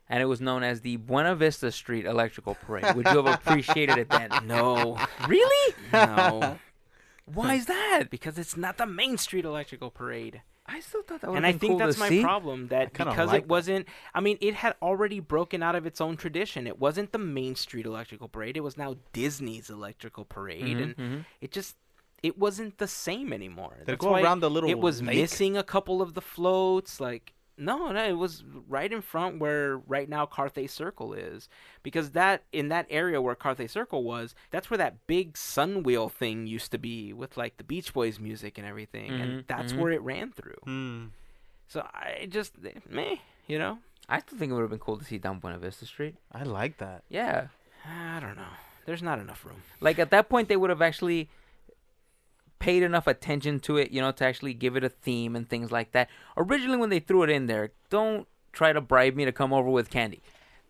and it was known as the Buena Vista Street Electrical Parade. Would you have appreciated it then? No. Really? no. Why is that? Because it's not the Main Street Electrical Parade. I still thought that would and I think cool that's my see. problem that because like it wasn't I mean it had already broken out of its own tradition. It wasn't the Main Street Electrical Parade. It was now Disney's Electrical Parade Mhm, and mhm. it just it wasn't the same anymore. They go around the little It was lake. missing a couple of the floats like no, no, it was right in front where right now Carthay Circle is. Because that in that area where Carthay Circle was, that's where that big sun wheel thing used to be with like the Beach Boys music and everything. And Mhm, that's mhm. where it ran through. Hmm. So I just meh, you know. I still think it would have been cool to see down Buena Vista Street. I like that. Yeah. I don't know. There's not enough room. Like at that point, they would have actually paid enough attention to it, you know, to actually give it a theme and things like that. Originally, when they threw it in there, don't try to bribe me to come over with candy.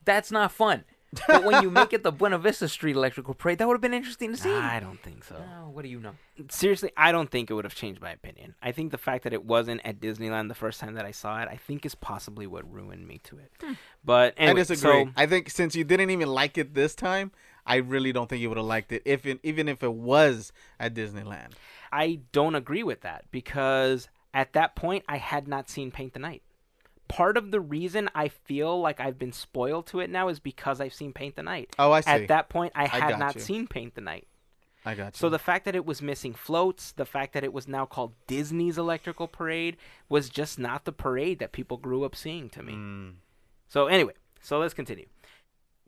That's not fun. But when you make it the Buena Vista Street Electrical Parade, that would have been interesting to see. I don't think so. What do you know? Seriously, I don't think it would have changed my opinion. I think the fact that it wasn't at Disneyland the first time that I saw it, I think is possibly what ruined me to it. Hmm. But anyway, I disagree. so I think since you didn't even like it this time, I really don't think you would have liked it if it, even if it was at Disneyland. I don't agree with that because at that point I had not seen Paint the Night. Part of the reason I feel like I've been spoiled to it now is because I've seen Paint the Night. Oh, I see. At that point, I had got not you. seen Paint the Night. I got you. So the fact that it was missing floats, the fact that it was now called Disney's Electrical Parade, was just not the parade that people grew up seeing to me. Mm. So anyway, so let's continue.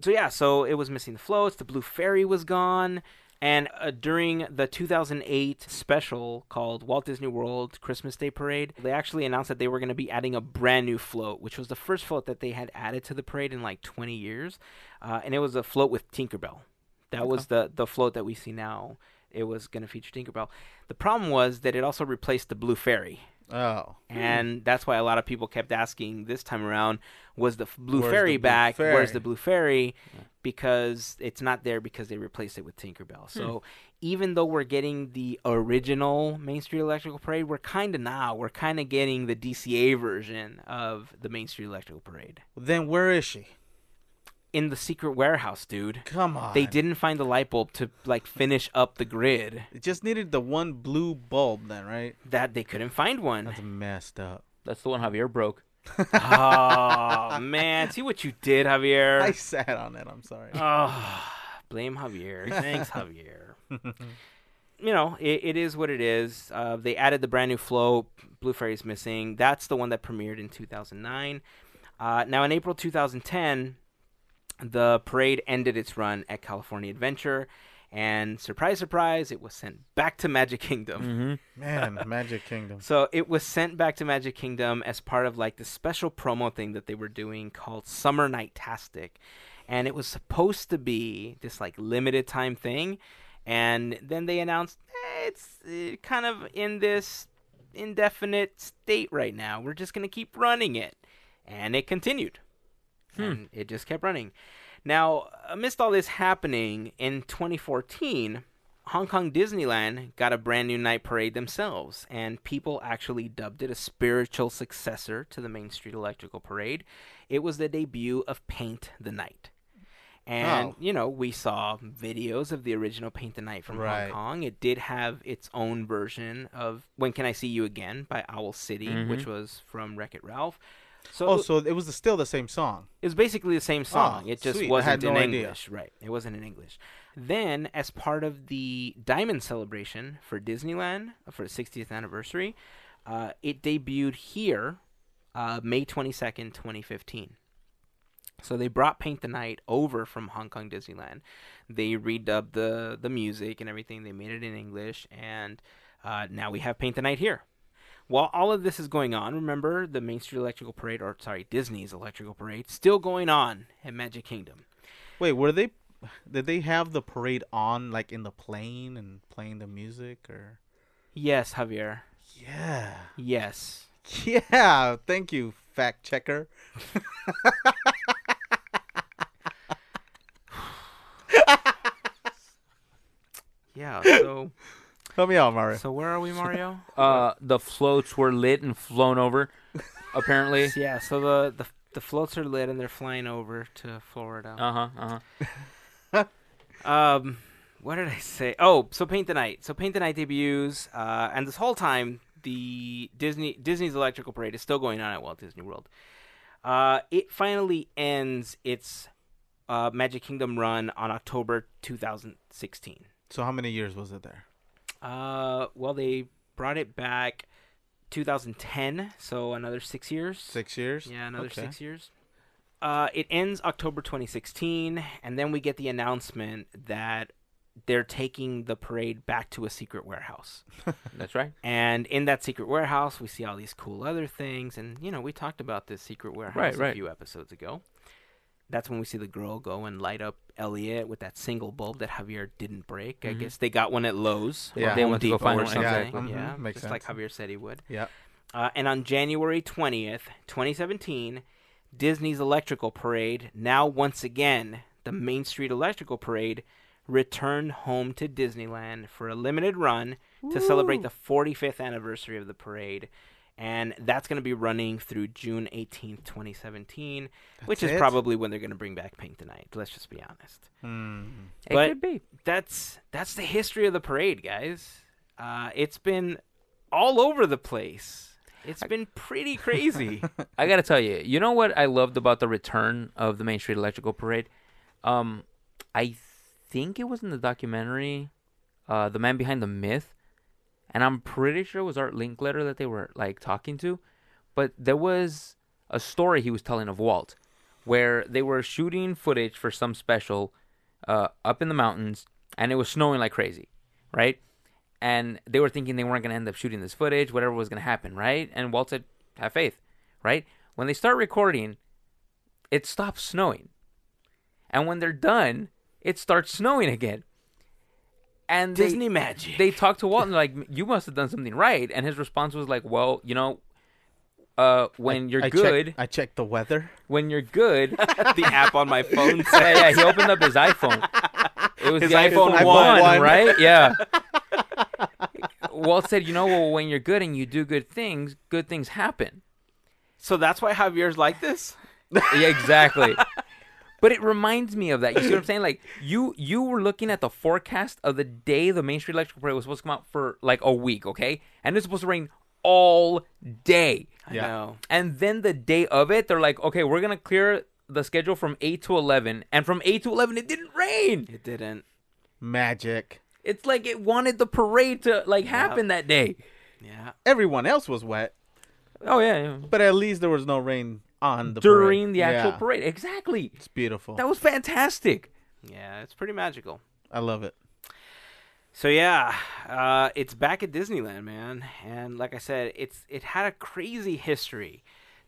So yeah, so it was missing the floats. The Blue Fairy was gone, and uh, during the 2008 special called Walt Disney World Christmas Day Parade, they actually announced that they were going to be adding a brand new float, which was the first float that they had added to the parade in like 20 years, uh, and it was a float with Tinkerbell. That was the the float that we see now. It was going to feature Tinkerbell. The problem was that it also replaced the Blue Fairy. Oh. And that's why a lot of people kept asking this time around, was the Blue Where's Fairy the Blue back? Where's the Blue Fairy? Because it's not there because they replaced it with Tinkerbell. So hmm. even though we're getting the original Main Street Electrical Parade, we're kind of now, we're kind of getting the DCA version of the Main Street Electrical Parade. Then where is she? In the secret warehouse, dude. Come on. They didn't find the light bulb to like finish up the grid. It just needed the one blue bulb then, right? That they couldn't find one. That's messed up. That's the one Javier broke. oh man, see what you did, Javier. I sat on it. I'm sorry. Oh, blame Javier. Thanks, Javier. you know, it, it is what it is. Uh, they added the brand new flow. Blue Fairy's missing. That's the one that premiered in 2009. Uh, now, in April 2010, the parade ended its run at California Adventure. And surprise, surprise, it was sent back to Magic Kingdom. Mm-hmm. Man, Magic Kingdom. So it was sent back to Magic Kingdom as part of like the special promo thing that they were doing called Summer Nightastic. And it was supposed to be this like limited time thing. And then they announced eh, it's uh, kind of in this indefinite state right now. We're just going to keep running it. And it continued. Hmm. And it just kept running. Now, amidst all this happening in 2014, Hong Kong Disneyland got a brand new night parade themselves, and people actually dubbed it a spiritual successor to the Main Street Electrical Parade. It was the debut of Paint the Night. And, Oh. you know, we saw videos of the original Paint the Night from Right. Hong Kong. It did have its own version of When Can I See You Again by Owl City, which mm-hmm. was from Wreck It Ralph. So Oh, so it was still the same song. it was basically the same song. Oh, it just sweet. Wasn't had in no idea. English. Right. It wasn't in English. Then, as part of the Diamond Celebration for Disneyland for the 60th anniversary, uh, it debuted here uh, May 22nd, 2015. So they brought Paint the Night over from Hong Kong Disneyland. They redubbed the, the music and everything. They made it in English. And uh, now we have Paint the Night here. While all of this is going on, remember the Main Street Electrical Parade, or sorry, Disney's Electrical Parade, still going on at Magic Kingdom. Wait, were they? Did they have the parade on like in the plane and playing the music or? Yes, Javier. Yeah. Yes. Yeah. Thank you, fact checker. yeah. So Help me out, Mario. so where are we, Mario? Uh, the floats were lit and flown over. Apparently. yeah. So the the the floats are lit and they're flying over to Florida. Uh huh. Uh huh. Um, what did I say? Oh, so Paint the Night. So Paint the Night debuts, uh, and this whole time the Disney Disney's Electrical Parade is still going on at Walt Disney World. Uh, it finally ends its uh, Magic Kingdom run on October 2016. So how many years was it there? Uh, well, they brought it back 2010, so another six years. Six years. Yeah, another Okay. six years. Uh, it ends October 2016, and then we get the announcement that they're taking the parade back to a secret warehouse. That's right. And in that secret warehouse, we see all these cool other things. And, you know, we talked about this secret warehouse Right, a right. few episodes ago. That's when we see the girl go and light up Elliot with that single bulb that Javier didn't break. I Mhm. guess they got one at Lowe's. or Yeah. They went to go Depot find or one, something. exactly. Yeah, Mhm, makes just like. Javier said he would. Yeah. Uh, and on January 20th, 2017, Disney's Electrical Parade, now once again the Main Street Electrical Parade, returned home to Disneyland for a limited run to celebrate the 45th anniversary of the parade. And that's going to be running through June 18th, 2017, which is it? probably when they're going to bring back Paint Tonight. Let's just be honest. Hmm. It But- could be. That's that's the history of the parade, guys. Uh, it's been all over the place. It's been pretty crazy. I gotta tell you, you know what I loved about the return of the Main Street Electrical Parade? Um, I think it was in the documentary, uh, "The Man Behind the Myth," and I'm pretty sure it was Art Linkletter that they were like talking to, but there was a story he was telling of Walt, where they were shooting footage for some special, uh, up in the mountains, and it was snowing like crazy, right? And they were thinking they weren't gonna end up shooting this footage, whatever was gonna happen, right? And Walt said, "Have faith." right? When they start recording, it stops snowing. And when they're done, it starts snowing again. And they- Disney magic. they talked to Walt and like, "You must have done something right." And his response was like, "Well, you know, uh, when you're I good, Checked, I checked the weather. when you're good." the app on my phone yeah, says yeah, he opened up his iPhone. It was His the iPhone iPhone, 1. 1, right? Yeah. Walt said, "You know, well, when you're good and you do good things, good things happen." So that's why Javier's like this? Yeah, exactly. but it reminds me of that. You see what I'm saying? Like you you were looking at the forecast of the day the Main Street Electrical Parade was supposed to come out for like a week, okay? And it's supposed to rain all day. I Yeah. know. And then the day of it, they're like, okay, we're gonna clear the schedule from eight to eleven, and from eight to eleven, it didn't rain. It didn't. Magic. It's like it wanted the parade to like happen that day. Yeah. Everyone else was wet, Oh yeah, yeah. but at least there was no rain on the during parade. the actual Yeah. parade, exactly. It's beautiful. That was fantastic. Yeah, it's pretty magical. I love it. So yeah, uh, it's back at Disneyland, man, and like I said, it's it had a crazy history,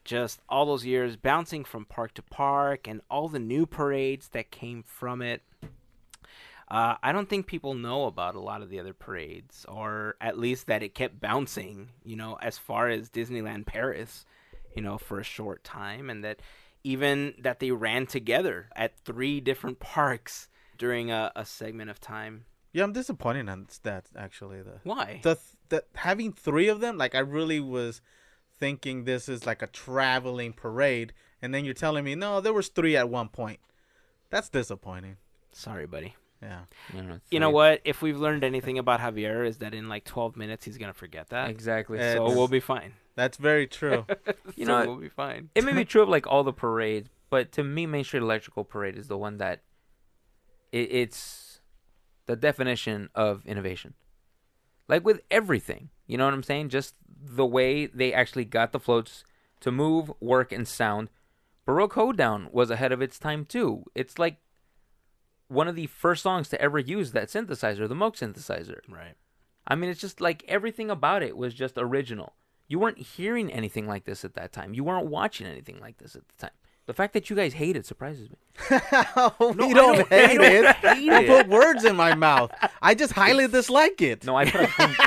just all those years bouncing from park to park, and all the new parades that came from it. Uh, I don't think people know about a lot of the other parades, or at least that it kept bouncing, you know, as far as Disneyland Paris, you know, for a short time, and that even that they ran together at three different parks during a, a segment of time. Yeah, I'm disappointed on that actually. The Why? the the having three of them, like I really was thinking this is like a traveling parade, and then you're telling me no, there was three at one point. That's disappointing. Sorry, buddy. Yeah. You know, You know what? If we've learned anything about Javier, is that in like 12 minutes he's gonna forget that. Exactly. Eh, So we'll be fine. That's very true. You so know, we'll be fine. it may be true of like all the parades, but to me, Main Street Electrical Parade is the one that it, it's the definition of innovation. Like with everything, you know what I'm saying? Just the way they actually got the floats to move, work, and sound. Baroque Hoedown was ahead of its time too. It's like one of the first songs to ever use that synthesizer, the Moog synthesizer. Right. I mean, it's just like everything about it was just original. You weren't hearing anything like this at that time. You weren't watching anything like this at the time. The fact that you guys hate it surprises me. Oh, we I don't, don't- hate don't it. hate you it. put words in my mouth. I just highly dislike it. No, I put a boom-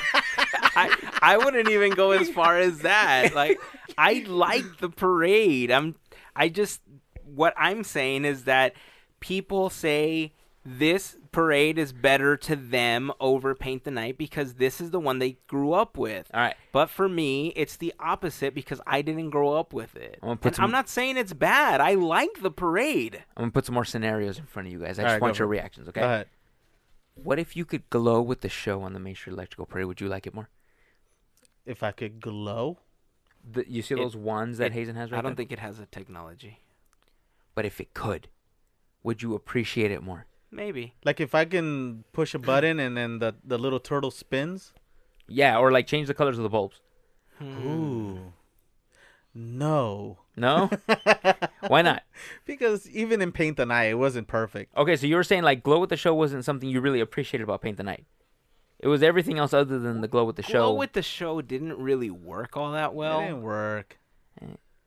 I I wouldn't even go as far as that. Like I like the parade. I'm I just what I'm saying is that people say this parade is better to them over Paint the Night because this is the one they grew up with. All right. But for me, it's the opposite because I didn't grow up with it. I'm put some- I'm not saying it's bad. I like the parade. I'm gonna put some more scenarios in front of you guys. I All just right, want your reactions, okay? Go ahead. What if you could glow with the show on the Main Street Electrical Parade? Would you like it more? If I could glow, The, you see It- those wands that it- Hazen has right I don't there? think it has a technology. But if it could, would you appreciate it more? Maybe. like if I can push a button and then the the little turtle spins. Yeah, or like change the colors of the bulbs. Hmm. Ooh. No. No? Why not? Because even in Paint the Night, it wasn't perfect. Okay, so you were saying like glow with the show wasn't something you really appreciated about Paint the Night. It was everything else other than the glow with the show. Glow with the show didn't really work all that well. it well. didn't work.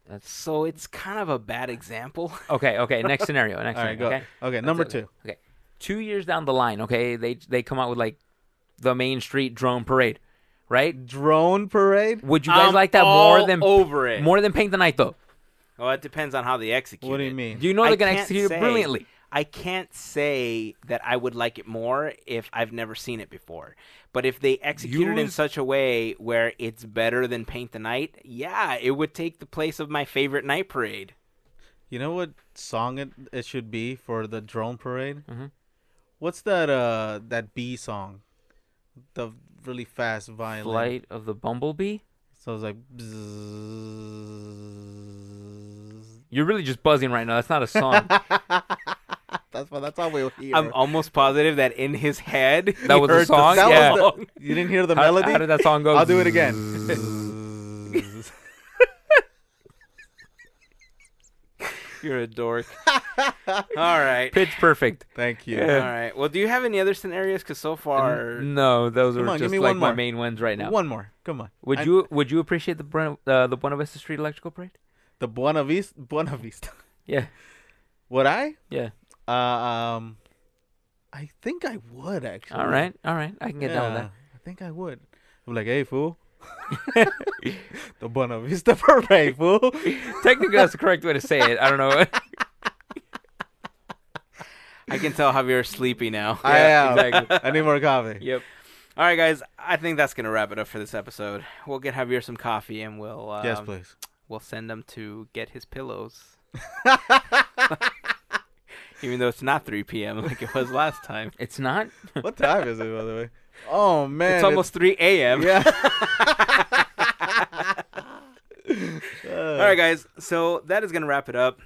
That's So it's kind of a bad example. okay. Okay, next scenario. Next All right, scenario. go. Okay. Okay, number it. two. Okay. Two years down the line, okay, they they come out with like the Main Street Drone Parade, right? Drone parade. Would you guys I'm like that all more than over it? more than Paint the Night though? Well, it depends on how they execute. It. What do you it. mean? Do you know I they're gonna can't execute it brilliantly? I can't say that I would like it more if I've never seen it before. But if they execute it in such a way where it's better than Paint the Night, yeah, it would take the place of my favorite night parade. You know what song it, it should be for the drone parade? Mhm. What's that uh that bee song? The really fast violin. Flight of the Bumblebee. So it's like bzzz. You're really just buzzing right now. That's not a song. That's what that's all we'll hear. I'm almost positive that in his head That he was a heard the song? that Yeah. was the, you didn't hear the How- melody? How, did that song go? I'll do it again. You're a dork. All right. Pitch perfect. Thank you. All right. Well, do you have any other scenarios? Because so far, No, those Come are on, give just me like one my more. main ones right now. One more. Come on. Would I- you would you appreciate the Buena, uh, the Buena Vista Street Electrical Parade? the Buena Vista Buena Vista. Yeah, Would I? yeah. Uh, um I think I would actually. All right, all right. I can get down with Yeah, I think I would. I'm like, hey fool. the Buena Vista parade, fool. Technically, that's the correct way to say it. I don't know. I can tell Javier's sleepy now. I am. exactly. I need more coffee. yep. All right, guys. I think that's gonna wrap it up for this episode. We'll get Javier some coffee, and we'll um, yes, please. we'll send him to get his pillows. Even though it's not 3 p.m. like it was last time. It's not. What time is it, by the way? Oh man, it's almost 3 a.m. yeah. All right, guys. So that is gonna wrap it up.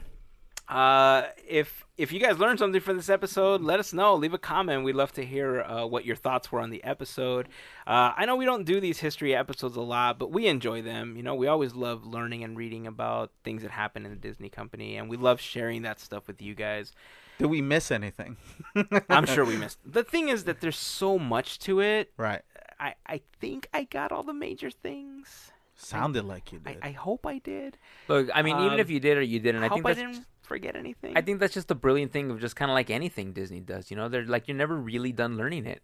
Uh, if if you guys learned something from this episode, let us know. Leave a comment. We'd love to hear uh, what your thoughts were on the episode. Uh, I know we don't do these history episodes a lot, but we enjoy them. You know, we always love learning and reading about things that happen in the Disney company, and we love sharing that stuff with you guys. Did we miss anything? I'm sure we missed. The thing is that there's so much to it. Right. I I think I got all the major things. Sounded like you did. I hope I did. Look, I mean, even Um, if you did or you didn't, I, I hope think I that's didn't forget anything. I think that's just the brilliant thing of just kind of like anything Disney does. You know, they're like you're never really done learning it.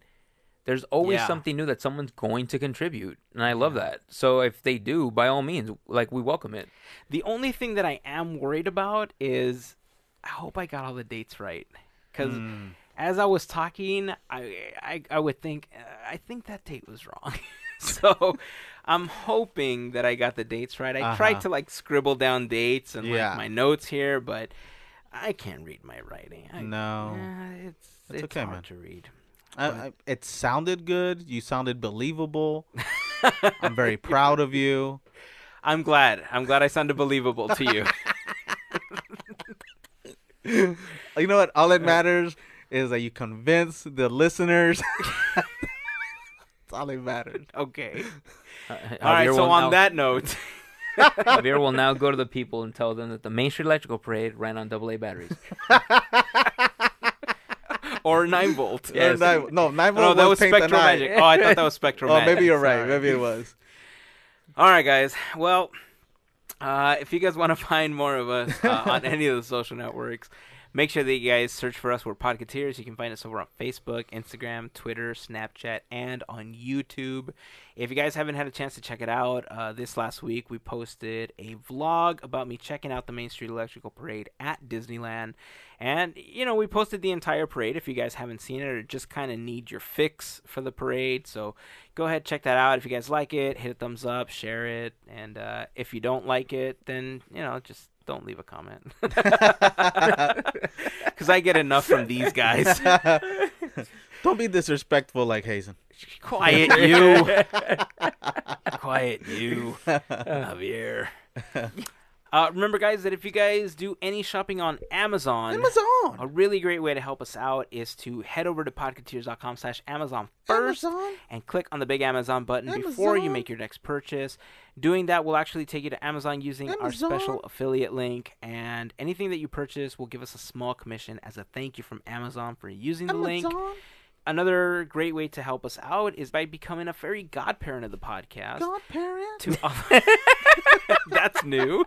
There's always Yeah. something new that someone's going to contribute, and I love that. So if they do, by all means, like we welcome it. The only thing that I am worried about is I hope I got all the dates right. Because Mm. as I was talking, I, I, I would think, uh, I think that date was wrong. so I'm hoping that I got the dates right. I tried Uh-huh. to like scribble down dates and Yeah. like my notes here, but I can't read my writing. I, No. uh, it's, That's it's okay, hard man. to read. I, I, it sounded good. You sounded believable. I'm very proud of you. I'm glad. I'm glad I sounded believable to you. You know what? All that matters is that you convince the listeners. That's all that matters. okay. Uh, All right. So on now- that note. Javier will now go to the people and tell them that the Main Street Electrical Parade ran on AA batteries. or nine volt. Or nine- no, nine volt. No, that was Paint the Spectral Magic. Oh, I thought that was Spectral Oh, maybe you're right. Sorry. Maybe it was. All right, guys. Well, uh, if you guys want to find more of us uh, on any of the social networks, Make sure that you guys search for us. We're Podketeers. You can find us over on Facebook, Instagram, Twitter, Snapchat, and on YouTube. If you guys haven't had a chance to check it out, uh, this last week we posted a vlog about me checking out the Main Street Electrical Parade at Disneyland. And, you know, we posted the entire parade if you guys haven't seen it or just kind of need your fix for the parade. So go ahead, check that out. If you guys like it, hit a thumbs up, share it. And uh, if you don't like it, then, you know, just don't leave a comment. Because I get enough from these guys. Don't be disrespectful like Hazen. Quiet you. Quiet you, Javier. Uh, remember, guys, that if you guys do any shopping on Amazon, Amazon. a really great way to help us out is to head over to podketeers.com slash Amazon first Amazon. and click on the big Amazon button before you make your next purchase. Doing that will actually take you to Amazon using our special affiliate link, and anything that you purchase will give us a small commission as a thank you from Amazon for using the link. Another great way to help us out is by becoming a fairy godparent of the podcast. Godparent. To That's new.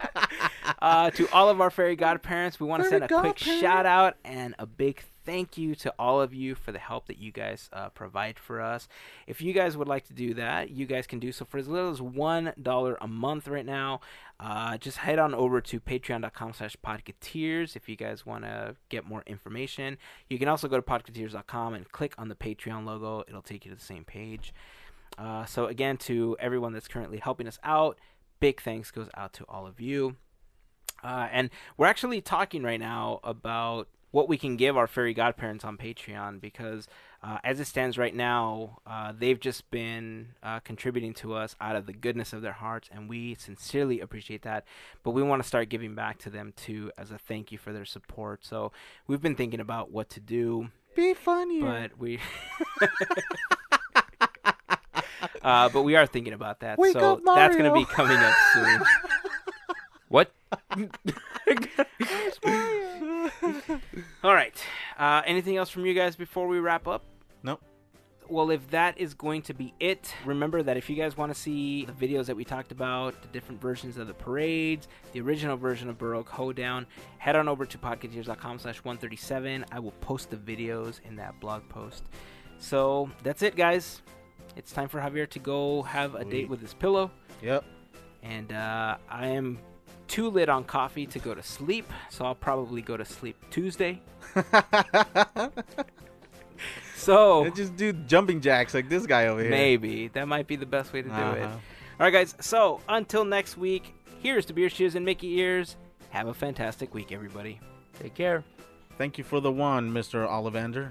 Uh, to all of our fairy godparents, we want to send a quick shout out and a big thank you to all of you for the help that you guys uh, provide for us. If you guys would like to do that, you guys can do so for as little as one dollar a month right now. Uh, just head on over to patreon.com slash podketeers if you guys want to get more information. You can also go to podketeers.com and click on the Patreon logo. It'll take you to the same page. Uh, so again, to everyone that's currently helping us out, big thanks goes out to all of you. Uh, and we're actually talking right now about what we can give our fairy godparents on Patreon because, uh, as it stands right now, uh, they've just been uh, contributing to us out of the goodness of their hearts, and we sincerely appreciate that. But we want to start giving back to them too as a thank you for their support. So we've been thinking about what to do Be funny, but we uh, but we are thinking about that Wake so up, that's going to be coming up soon. What? all right. Uh, anything else from you guys before we wrap up? Nope. well if that is going to be it remember that if you guys want to see the videos that we talked about the different versions of the parades the original version of baroque hoedown head on over to podketeers.com slash 137 i will post the videos in that blog post. So that's it guys it's time for javier to go have a date with his pillow Yep. and uh, i am too lit on coffee to go to sleep so i'll probably go to sleep tuesday so And just do jumping jacks like this guy over here. Maybe that might be the best way to do it. Uh-huh. All right, guys. So until next week, here's to beer shoes and Mickey ears. Have a fantastic week, everybody. Take care. Thank you for the one, Mr. Ollivander.